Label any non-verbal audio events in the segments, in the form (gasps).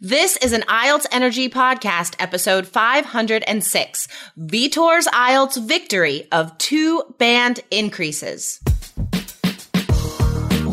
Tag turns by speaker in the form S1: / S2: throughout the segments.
S1: This is an IELTS Energy Podcast, episode 506 Vitor's IELTS victory of two band increases.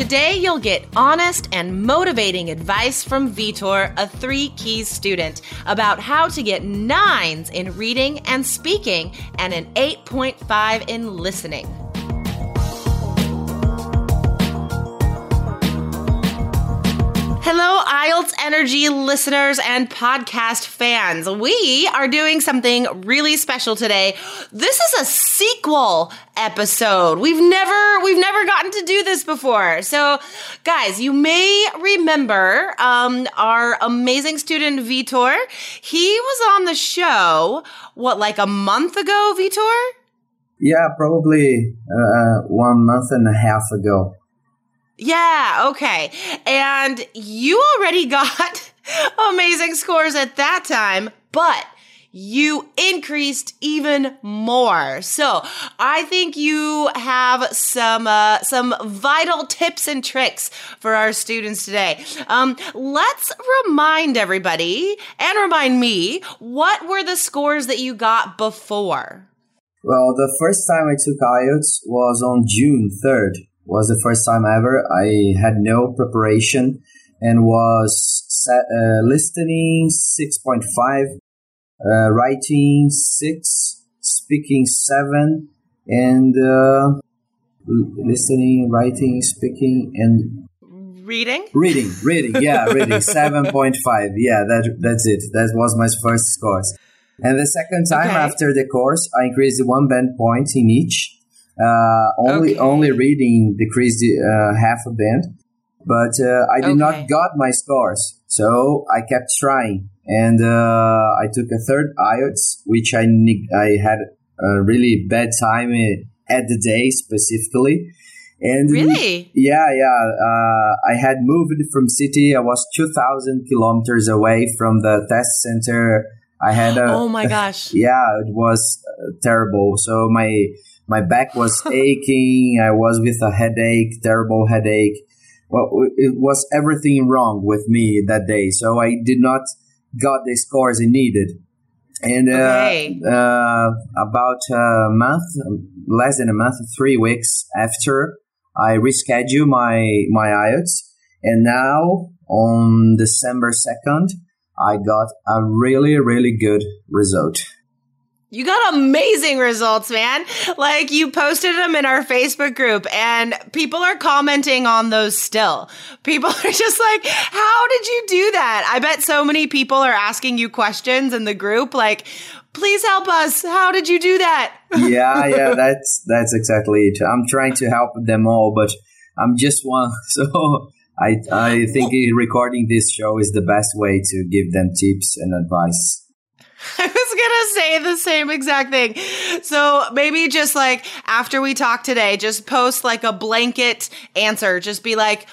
S1: Today, you'll get honest and motivating advice from Vitor, a three keys student, about how to get nines in reading and speaking and an 8.5 in listening. Hello, IELTS Energy listeners and podcast fans. We are doing something really special today. This is a sequel episode. We've never we've never gotten to do this before. So, guys, you may remember um, our amazing student Vitor. He was on the show what like a month ago, Vitor?
S2: Yeah, probably uh, one month and a half ago.
S1: Yeah, okay. And you already got (laughs) amazing scores at that time, but you increased even more. So I think you have some uh, some vital tips and tricks for our students today. Um, let's remind everybody and remind me what were the scores that you got before.
S2: Well, the first time I took IELTS was on June third was the first time ever. I had no preparation and was set, uh, listening 6.5, uh, writing 6, speaking 7, and uh, listening, writing, speaking, and
S1: reading?
S2: Reading reading yeah reading. (laughs) 7.5 yeah that that's it. That was my first scores and the second time
S1: Okay.
S2: after the course i increased one band point in each only
S1: Okay.
S2: only reading decreased uh, half a band, but uh, I did
S1: Okay.
S2: not got my scores, so I kept trying, and uh, I took a third IELTS, which I neg- I had a really bad time uh, at the day specifically, and
S1: Really?
S2: yeah, yeah. Uh, I had moved from city. I was two thousand kilometers away from the test center. I had a
S1: oh my gosh. (laughs)
S2: yeah, it was uh, terrible. So my my back was (laughs) aching. I was with a headache, terrible headache. Well, it was everything wrong with me that day. So I did not got the scores I needed. And uh,
S1: Okay.
S2: uh, about a month, less than a month, three weeks after, I rescheduled my my IELTS, and now on December second, I got a really really good result.
S1: You got amazing results, man. Like you posted them in our Facebook group and people are commenting on those still. People (laughs) are just like, how did you do that? I bet so many people are asking you questions in the group like, please help us. How did you do that? (laughs)
S2: yeah, yeah, that's that's exactly it. I'm trying to help them all, but I'm just one. (laughs) So I I think recording this show is the best way to give them tips and advice. (laughs)
S1: I was gonna say the same exact thing. So maybe just like after we talk today, just post like a blanket answer. Just be like,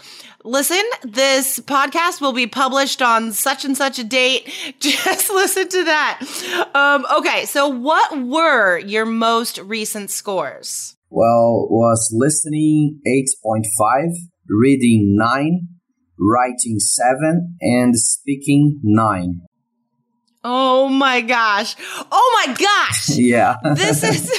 S1: listen, this podcast will be published on such and such a date. (laughs) Just listen to that. Um, okay, so what were your most recent scores?
S2: Well, was listening 8.5, reading 9, writing 7, and speaking 9.
S1: Oh my gosh. Oh my gosh. (laughs)
S2: Yeah.
S1: this is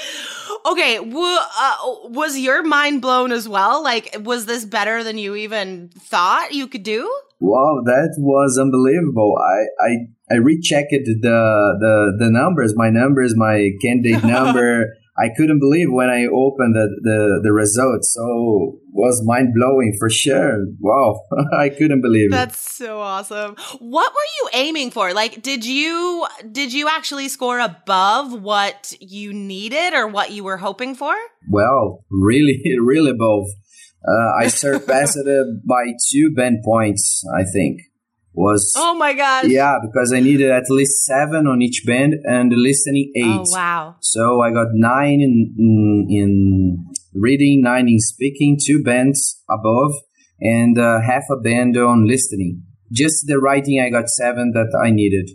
S1: (laughs) okay w- uh, was your mind blown as well like was this better than you even thought you could do
S2: Wow, that was unbelievable. I I, I rechecked the, the the numbers, my numbers, my candidate (laughs) number. I couldn't believe when I opened the, the, the results. So was mind blowing for sure. Wow, (laughs) I couldn't believe it.
S1: that's so awesome what were you aiming for like did you did you actually score above what you needed or what you were hoping for
S2: Well, really, (laughs) really both. Uh, I surpassed (laughs) it by two band points, I think. Was
S1: oh my gosh!
S2: Yeah, because I needed at least seven on each band and listening eight.
S1: Oh wow!
S2: So I got nine in, in, in reading, nine in speaking, two bands above, and uh, half a band on listening. Just the writing, I got seven that I needed.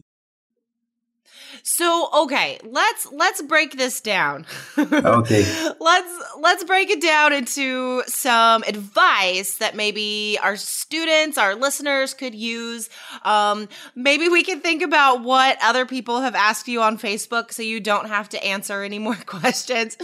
S1: So, okay, let's let's break this down. (laughs)
S2: okay.
S1: let's let's break it down into some advice that maybe our students, our listeners could use. Um, maybe we can think about what other people have asked you on Facebook so you don't have to answer any more (laughs) questions.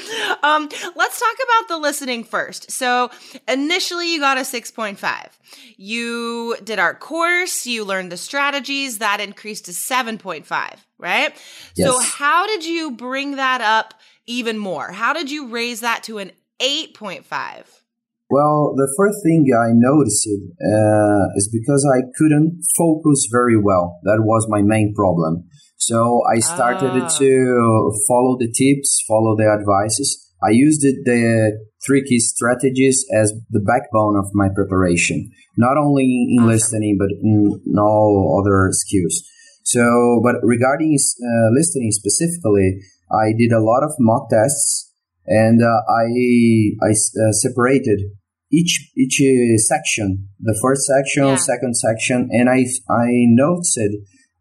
S1: Um, let's talk about the listening first. So, initially you got a 6.5. You did our course, you learned the strategies, that increased to 7.5 right? Yes. So, how did you bring that up even more? How did you raise that to an 8.5?
S2: Well, the first thing I noticed uh, is because I couldn't focus very well. That was my main problem. So I started ah. to follow the tips, follow the advices. I used the three key strategies as the backbone of my preparation, not only in listening, but in all other skills. So, but regarding uh, listening specifically, I did a lot of mock tests, and uh, I I uh, separated each each uh, section, the first section, yeah. second section, and I I noted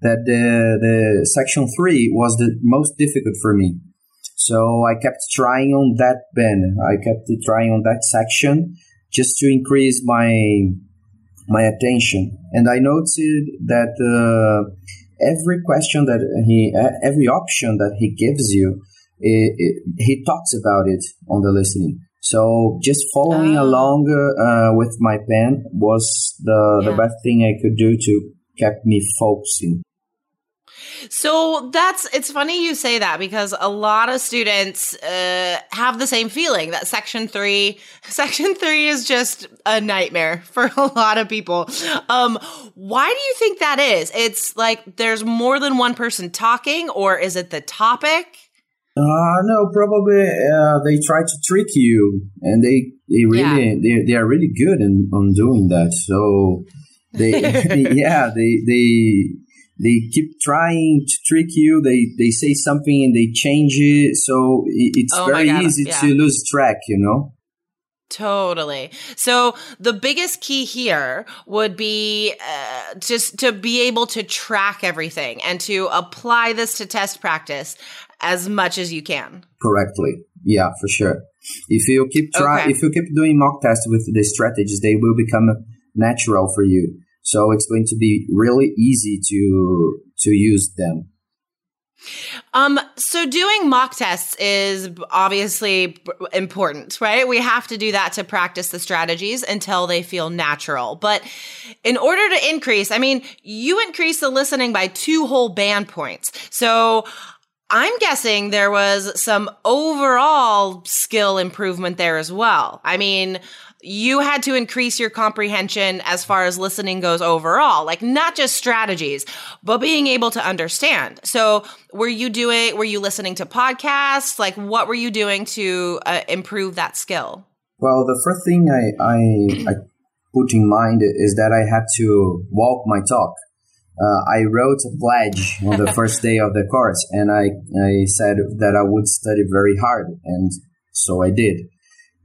S2: that the the section three was the most difficult for me. So I kept trying on that band. I kept trying on that section just to increase my my attention. And I noted that uh, every question that he, every option that he gives you, it, it, he talks about it on the listening. So just following oh. along uh, with my pen was the, yeah. the best thing I could do to keep me focusing.
S1: So that's it's funny you say that because a lot of students uh, have the same feeling that section three, (laughs) section three is just a nightmare (laughs) for a lot of people. Um, why do you think that is? It's like there's more than one person talking, or is it the topic?
S2: Uh, no, probably uh, they try to trick you, and they they really yeah. they, they are really good in, on doing that. So they, (laughs) they yeah they they they keep trying to trick you. They they say something and they change it, so it's oh very easy yeah. to lose track. You know.
S1: Totally. So the biggest key here would be uh, just to be able to track everything and to apply this to test practice as much as you can.
S2: Correctly. Yeah, for sure. If you keep try, okay. if you keep doing mock tests with the strategies, they will become natural for you. So it's going to be really easy to to use them.
S1: Um, so doing mock tests is obviously important, right? We have to do that to practice the strategies until they feel natural. But in order to increase, I mean, you increase the listening by two whole band points. So I'm guessing there was some overall skill improvement there as well. I mean, you had to increase your comprehension as far as listening goes overall, like not just strategies, but being able to understand. So, were you doing, were you listening to podcasts? Like, what were you doing to uh, improve that skill?
S2: Well, the first thing I, I, I put in mind is that I had to walk my talk. Uh, I wrote a pledge on the (laughs) first day of the course, and I, I said that I would study very hard, and so I did.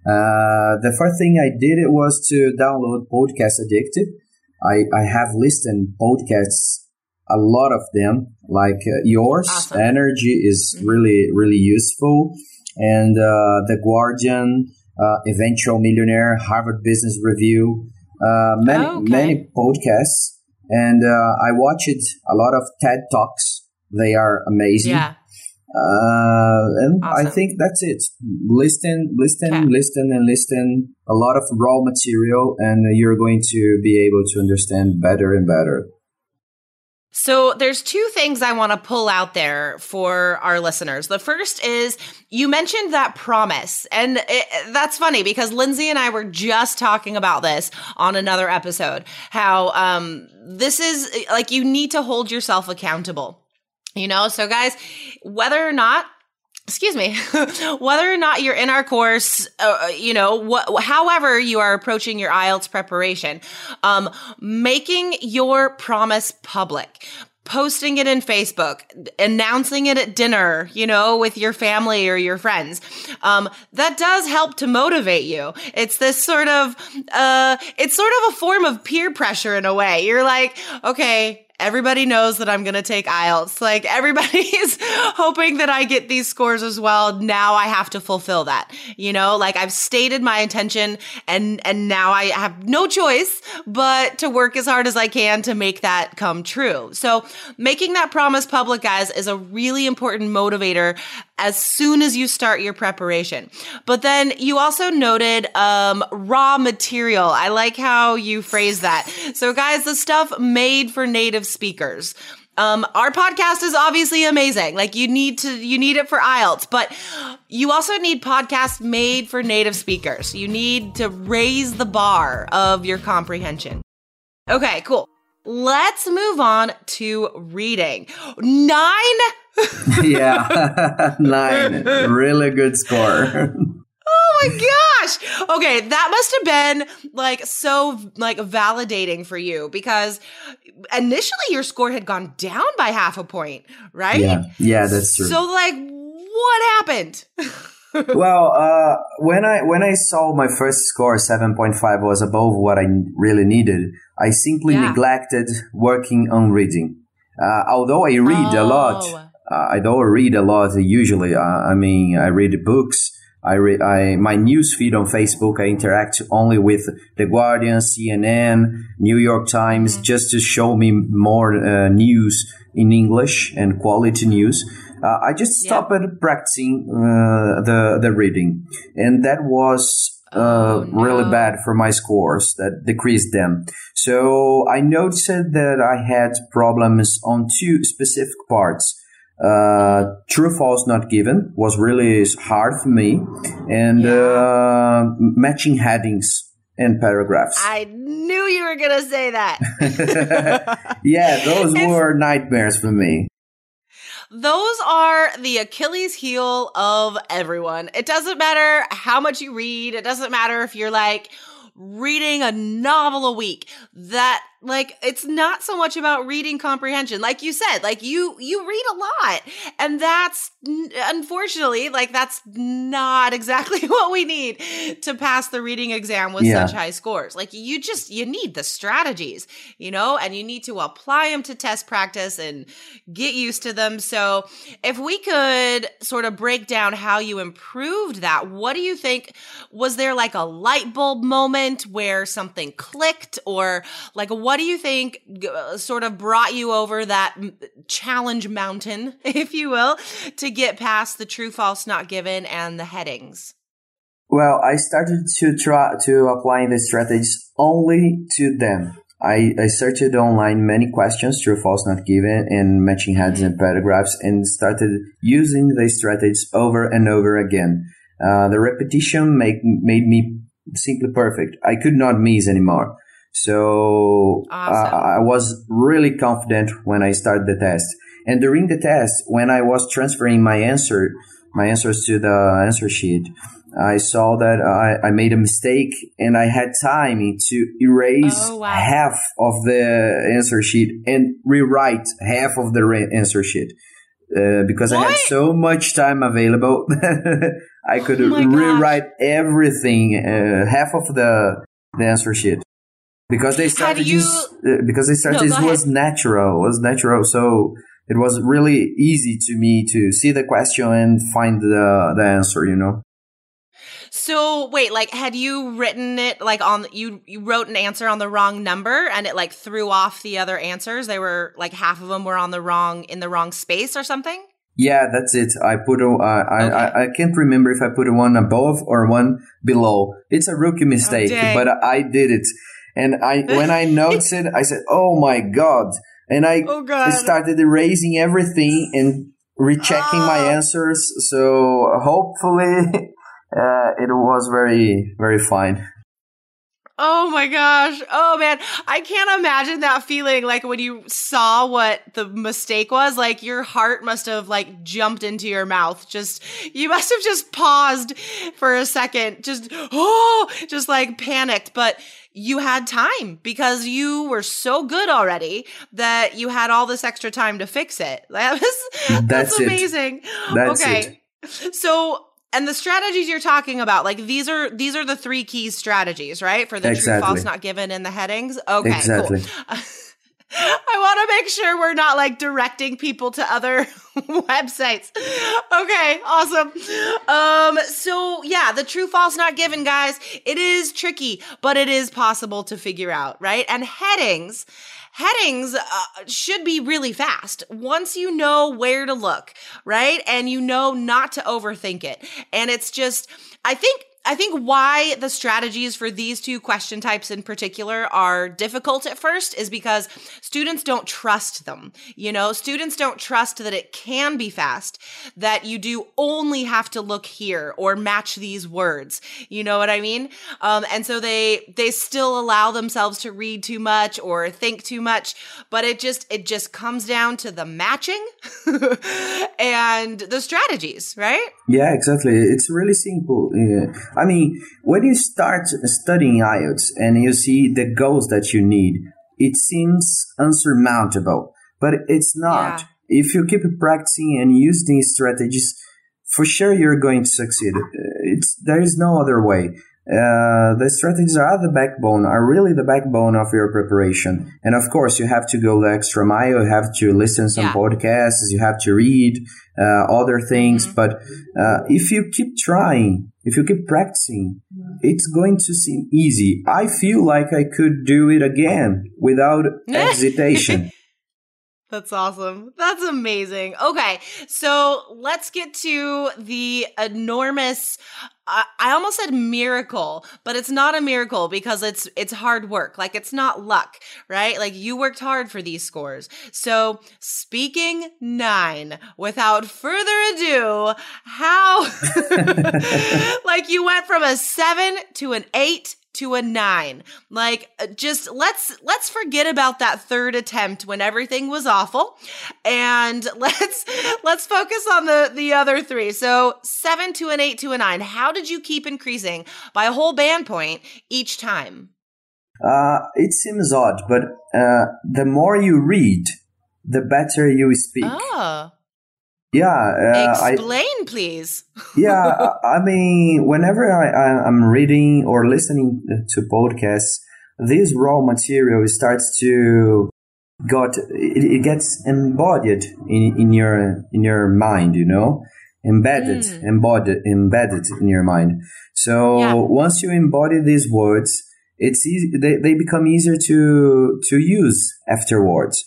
S2: Uh, the first thing I did it was to download Podcast Addicted. I, I have listened podcasts, a lot of them, like uh, yours. Awesome. Energy is mm-hmm. really, really useful. And uh, The Guardian, uh, Eventual Millionaire, Harvard Business Review, uh, many, oh, okay. many podcasts. And I watched a lot of TED Talks. They are amazing. Yeah. Uh, and awesome. I think that's it. Listen, listen, okay. listen, and listen. A lot of raw material, and you're going to be able to understand better and better.
S1: So there's two things I want to pull out there for our listeners. The first is you mentioned that promise. And it, that's funny because Lindsay and I were just talking about this on another episode. How um this is like you need to hold yourself accountable. You know, so guys, whether or not excuse me, (laughs) whether or not you're in our course, uh, you know, wh- however you are approaching your IELTS preparation, um, making your promise public posting it in Facebook, announcing it at dinner, you know, with your family or your friends. Um, that does help to motivate you. It's this sort of, uh, it's sort of a form of peer pressure in a way. You're like, okay, everybody knows that I'm going to take IELTS. Like everybody is (laughs) hoping that I get these scores as well. Now I have to fulfill that. You know, like I've stated my intention and and now I have no choice but to work as hard as I can to make that come true. So, making that promise public guys is a really important motivator as soon as you start your preparation. But then you also noted um, raw material. I like how you phrase that. So, guys, the stuff made for native speakers. Um, our podcast is obviously amazing. Like you need to, you need it for IELTS, but you also need podcasts made for native speakers. You need to raise the bar of your comprehension. Okay, cool. Let's move on to reading. Nine (laughs)
S2: yeah, (laughs) nine. Really good score. (laughs)
S1: Oh my gosh. Okay, that must have been like so like validating for you because initially your score had gone down by half a point, right?
S2: Yeah. Yeah, that's true.
S1: So like what happened?
S2: well, uh, when I when I saw my first score seven point five was above what I really needed, I simply yeah. neglected working on reading. Uh, although I read oh. a lot, uh, I don't read a lot usually. Uh, I mean, I read books. I read I my news feed on Facebook. I interact only with the Guardian, CNN, New York Times, mm-hmm. just to show me more uh, news in English and quality news. Uh, I just stopped yeah. practicing uh, the the reading, and that was uh, oh, no. really bad for my scores that decreased them. So I noticed that I had problems on two specific parts. Uh, true false not given was really hard for me and yeah. uh, matching headings and paragraphs
S1: i knew you were gonna say that (laughs)
S2: yeah those were nightmares for me
S1: those are the Achilles heel of everyone. It doesn't matter how much you read. It doesn't matter if you're like reading a novel a week. That like it's not so much about reading comprehension. Like you said like you you read a lot. And that's unfortunately like that's not exactly (laughs) what we need to pass the reading exam with yeah. such high scores. Like you just you need the strategies you know and you need to apply them to test practice and get used to them. So if we could sort of break down how you improved that what do you think was there like a light bulb moment where something clicked or like what what do you think uh, sort of brought you over that challenge mountain, (laughs) if you will, to get past the true, false, not given and the headings?
S2: Well, I started to try to apply the strategies only to them. I, I searched online many questions, true, false, not given, and matching heads mm-hmm. and paragraphs, and started using the strategies over and over again. Uh, the repetition make, made me simply perfect. I could not miss anymore. So awesome. uh, I was really confident when I started the test. And during the test, when I was transferring my answer, my answers to the answer sheet, I saw that I, I made a mistake and I had time to erase oh, wow. half of the answer sheet and rewrite half of the re- answer sheet. Uh, because what? I had so much time available, (laughs) I could oh rewrite everything, uh, half of the, the answer sheet because they started you, uh, because they started no, was natural was natural so it was really easy to me to see the question and find the the answer you know
S1: so wait like had you written it like on you you wrote an answer on the wrong number and it like threw off the other answers they were like half of them were on the wrong in the wrong space or something
S2: yeah, that's it. I put a, uh, okay. I, I can't remember if I put one above or one below. It's a rookie mistake, oh, but I did it. And I, (laughs) when I noticed it, I said, "Oh my god!" And I oh started erasing everything and rechecking oh. my answers. So hopefully, (laughs) uh, it was very, very fine.
S1: Oh my gosh. Oh man. I can't imagine that feeling like when you saw what the mistake was. Like your heart must have like jumped into your mouth. Just, you must have just paused for a second. Just, oh, (gasps) just like panicked. But you had time because you were so good already that you had all this extra time to fix it. (laughs) That was, that's, that's amazing.
S2: That's okay.
S1: It. So and the strategies you're talking about like these are these are the three key strategies right for the exactly. true false not given in the headings okay exactly. cool (laughs) I want to make sure we're not like directing people to other (laughs) websites. Okay, awesome. Um so yeah, the true false not given guys, it is tricky, but it is possible to figure out, right? And headings headings uh, should be really fast once you know where to look, right? And you know not to overthink it. And it's just, I think I think why the strategies for these two question types in particular are difficult at first is because students don't trust them. You know, students don't trust that it can be fast, that you do only have to look here or match these words. You know what I mean? Um, and so they, they still allow themselves to read too much or think too much, but it just, it just comes down to the matching (laughs) and the strategies, right?
S2: Yeah, exactly. It's really simple. Yeah. I mean, when you start studying IELTS and you see the goals that you need, it seems unsurmountable, but it's not. Yeah. If you keep practicing and use these strategies, for sure you're going to succeed. It's there is no other way. Uh, the strategies are the backbone, are really the backbone of your preparation. And of course, you have to go the extra mile. You have to listen some yeah. podcasts. You have to read uh, other things. Mm-hmm. But uh, if you keep trying, if you keep practicing, it's going to seem easy. I feel like I could do it again without (laughs) hesitation.
S1: That's awesome. That's amazing. Okay, so let's get to the enormous. I, I almost said miracle, but it's not a miracle because it's it's hard work. Like it's not luck, right? Like you worked hard for these scores. So speaking nine, without further ado, how (laughs) (laughs) like you went from a seven to an eight to a 9. Like uh, just let's let's forget about that third attempt when everything was awful and (laughs) let's let's focus on the the other 3. So 7 to an 8 to a 9. How did you keep increasing by a whole band point each time?
S2: Uh, it seems odd, but uh, the more you read, the better you speak.
S1: Oh.
S2: Yeah.
S1: Uh, Explain, I, please. (laughs)
S2: yeah. I mean, whenever I, I'm reading or listening to podcasts, this raw material starts to got it, it gets embodied in, in your in your mind you know embedded mm. embodied embedded in your mind so yeah. once you embody these words it's easy they, they become easier to to use afterwards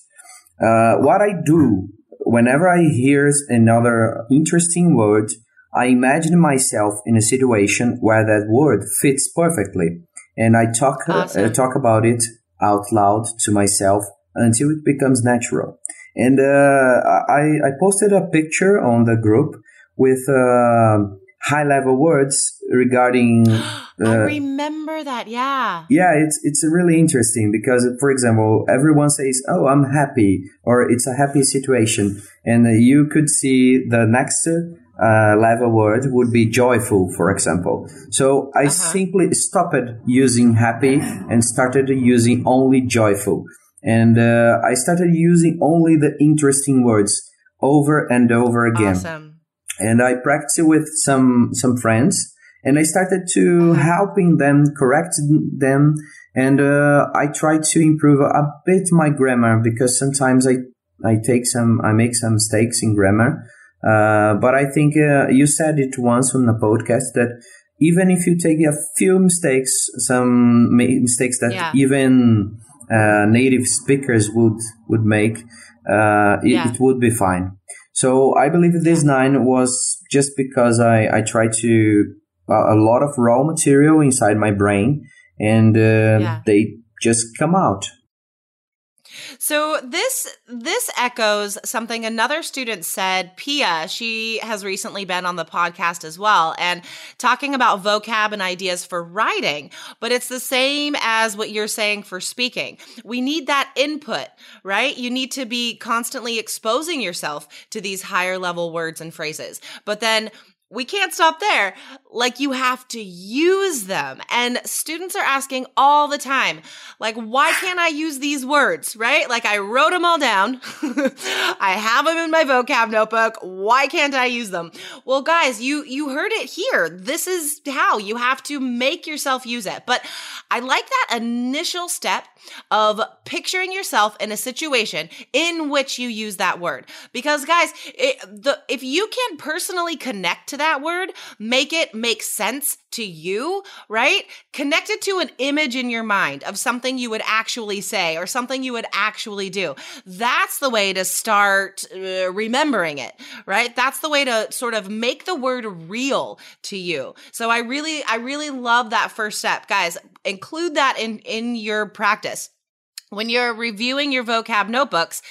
S2: uh, what i do whenever I hear another interesting word, I imagine myself in a situation where that word fits perfectly, and I talk uh, awesome. uh, talk about it out loud to myself until it becomes natural. And uh, I I posted a picture on the group with uh, high level words regarding. (gasps)
S1: Uh, I remember that. Yeah.
S2: Yeah, it's it's really interesting because, for example, everyone says, "Oh, I'm happy," or "It's a happy situation," and you could see the next uh, level word would be joyful, for example. So I uh-huh. simply stopped using happy and started using only joyful, and uh, I started using only the interesting words over and over again.
S1: Awesome
S2: and I practiced with some some friends, and I started to helping them, correct them, and uh, I tried to improve a bit my grammar because sometimes I I take some I make some mistakes in grammar. Uh, but I think uh, you said it once on the podcast that even if you take a few mistakes, some mistakes that yeah. even uh, native speakers would would make, uh, it, yeah. it would be fine. So I believe this nine was just because I, I tried to, uh, a lot of raw material inside my brain and uh, yeah. they just come out.
S1: So this this echoes something another student said. Pia, she has recently been on the podcast as well and talking about vocab and ideas for writing, but it's the same as what you're saying for speaking. We need that input, right? You need to be constantly exposing yourself to these higher level words and phrases. But then we can't stop there. Like you have to use them. And students are asking all the time, like, why can't I use these words? Right? Like I wrote them all down. (laughs) I have them in my vocab notebook. Why can't I use them? Well, guys, you, you heard it here. This is how you have to make yourself use it. But I like that initial step of picturing yourself in a situation in which you use that word. Because guys, it, the, if you can personally connect to that word, make it make sense to you, right? Connect it to an image in your mind of something you would actually say or something you would actually do. That's the way to start uh, remembering it, right? That's the way to sort of make the word real to you. So I really, I really love that first step. Guys, include that in, in your practice. When you're reviewing your vocab notebooks,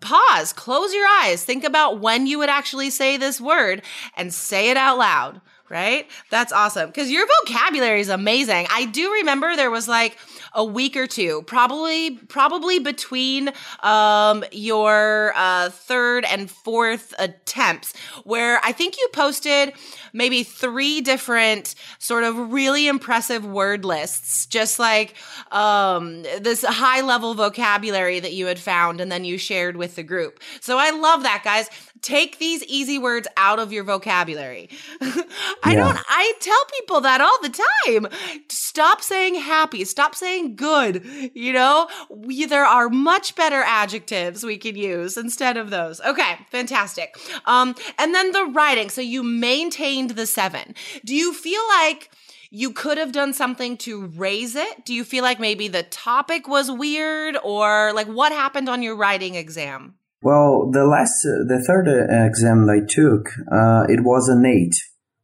S1: pause, close your eyes, think about when you would actually say this word and say it out loud, right? That's awesome because your vocabulary is amazing. I do remember there was like a week or two, probably probably between um, your uh, third and fourth attempts, where I think you posted maybe three different sort of really impressive word lists, just like um, this high level vocabulary that you had found, and then you shared with the group. So I love that, guys take these easy words out of your vocabulary. (laughs) I yeah. don't, I tell people that all the time. Stop saying happy, stop saying good. You know, we, there are much better adjectives we can use instead of those. Okay, fantastic. Um, and then the writing. So you maintained the seven. Do you feel like, you could have done something to raise it? Do you feel like maybe the topic was weird or like what happened on your writing exam?
S2: Well, the last, uh, the third exam I took, uh, it was an eight.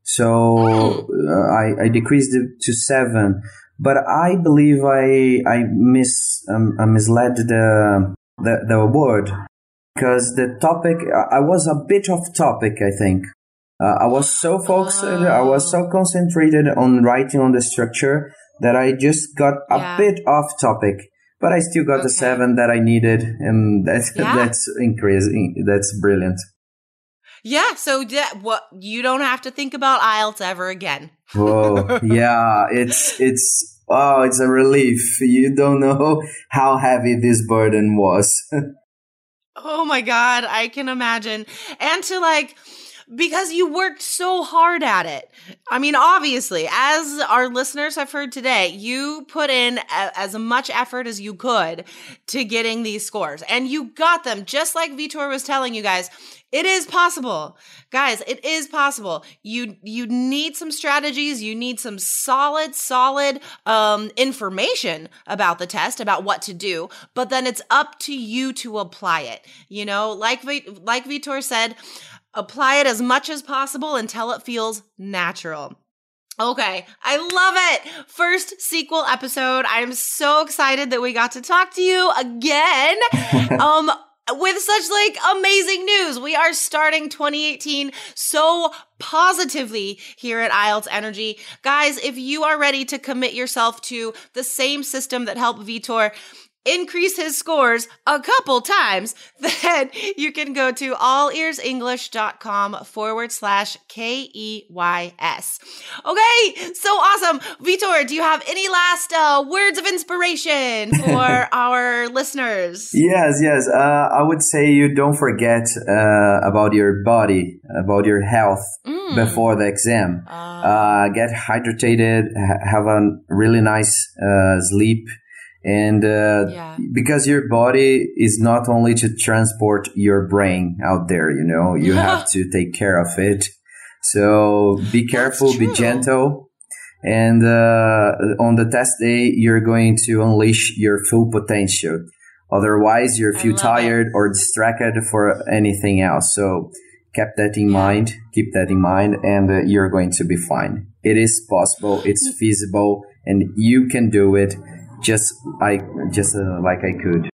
S2: So hmm. uh, I, I decreased it to seven. But I believe I I mis um, I misled the the the word because the topic I was a bit off topic. I think uh, I was so focused, I was so concentrated on writing on the structure that I just got a bit off topic but I still got okay. the seven that I needed, and that's yeah. that's increasing. That's brilliant.
S1: Yeah, so that what you don't have to think about IELTS ever again.
S2: Whoa, (laughs) yeah, it's it's oh, it's a relief. You don't know how heavy this burden was. (laughs)
S1: oh my god, I can imagine. And to like because you worked so hard at it. I mean, obviously, as our listeners have heard today, you put in a, as much effort as you could to getting these scores and you got them just like Vitor was telling you guys. It is possible. Guys, it is possible. You you need some strategies, you need some solid solid um information about the test, about what to do, but then it's up to you to apply it. You know, like like Vitor said, Apply it as much as possible until it feels natural. Okay, I love it. First sequel episode. I am so excited that we got to talk to you again. (laughs) um with such like amazing news. We are starting 2018 so positively here at IELTS Energy. Guys, if you are ready to commit yourself to the same system that helped Vitor increase his scores a couple times, (laughs) then you can go to allearsenglish.com forward slash K E Y S. Okay, so awesome. Vitor, do you have any last uh, words of inspiration (laughs) for our listeners?
S2: Yes, yes. Uh, I would say you don't forget uh, about your body, about your health mm. before the exam. Uh, get hydrated, have a really nice uh, sleep and uh, yeah. because your body is not only to transport your brain out there you know you (laughs) have to take care of it. So be careful be gentle. And uh, on the test day you're going to unleash your full potential. Otherwise you're feel tired it. or distracted for anything else. So keep that in mind keep that in mind and uh, you're going to be fine. It is possible it's (laughs) feasible and you can do it just I just uh, like I could.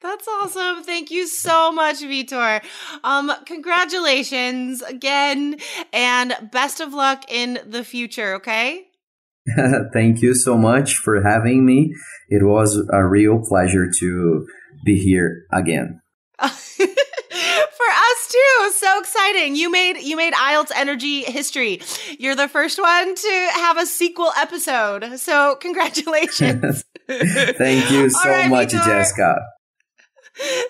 S1: That's awesome. Thank you so much, Vitor. Um, congratulations again and best of luck in the future, okay? (laughs)
S2: Thank you so much for having me. It was a real pleasure to be here again. (laughs)
S1: for us too. So exciting. You made you made IELTS Energy history. You're the first one to have a sequel episode. So (laughs) congratulations.
S2: Thank you (laughs) so right, much, Vitor. Jessica.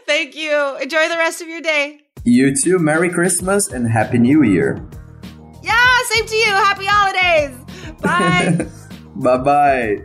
S1: Thank you. Enjoy the rest of your day.
S2: You too. Merry Christmas and Happy New Year.
S1: Yeah, same to you. Happy holidays. Bye. (laughs)
S2: bye bye.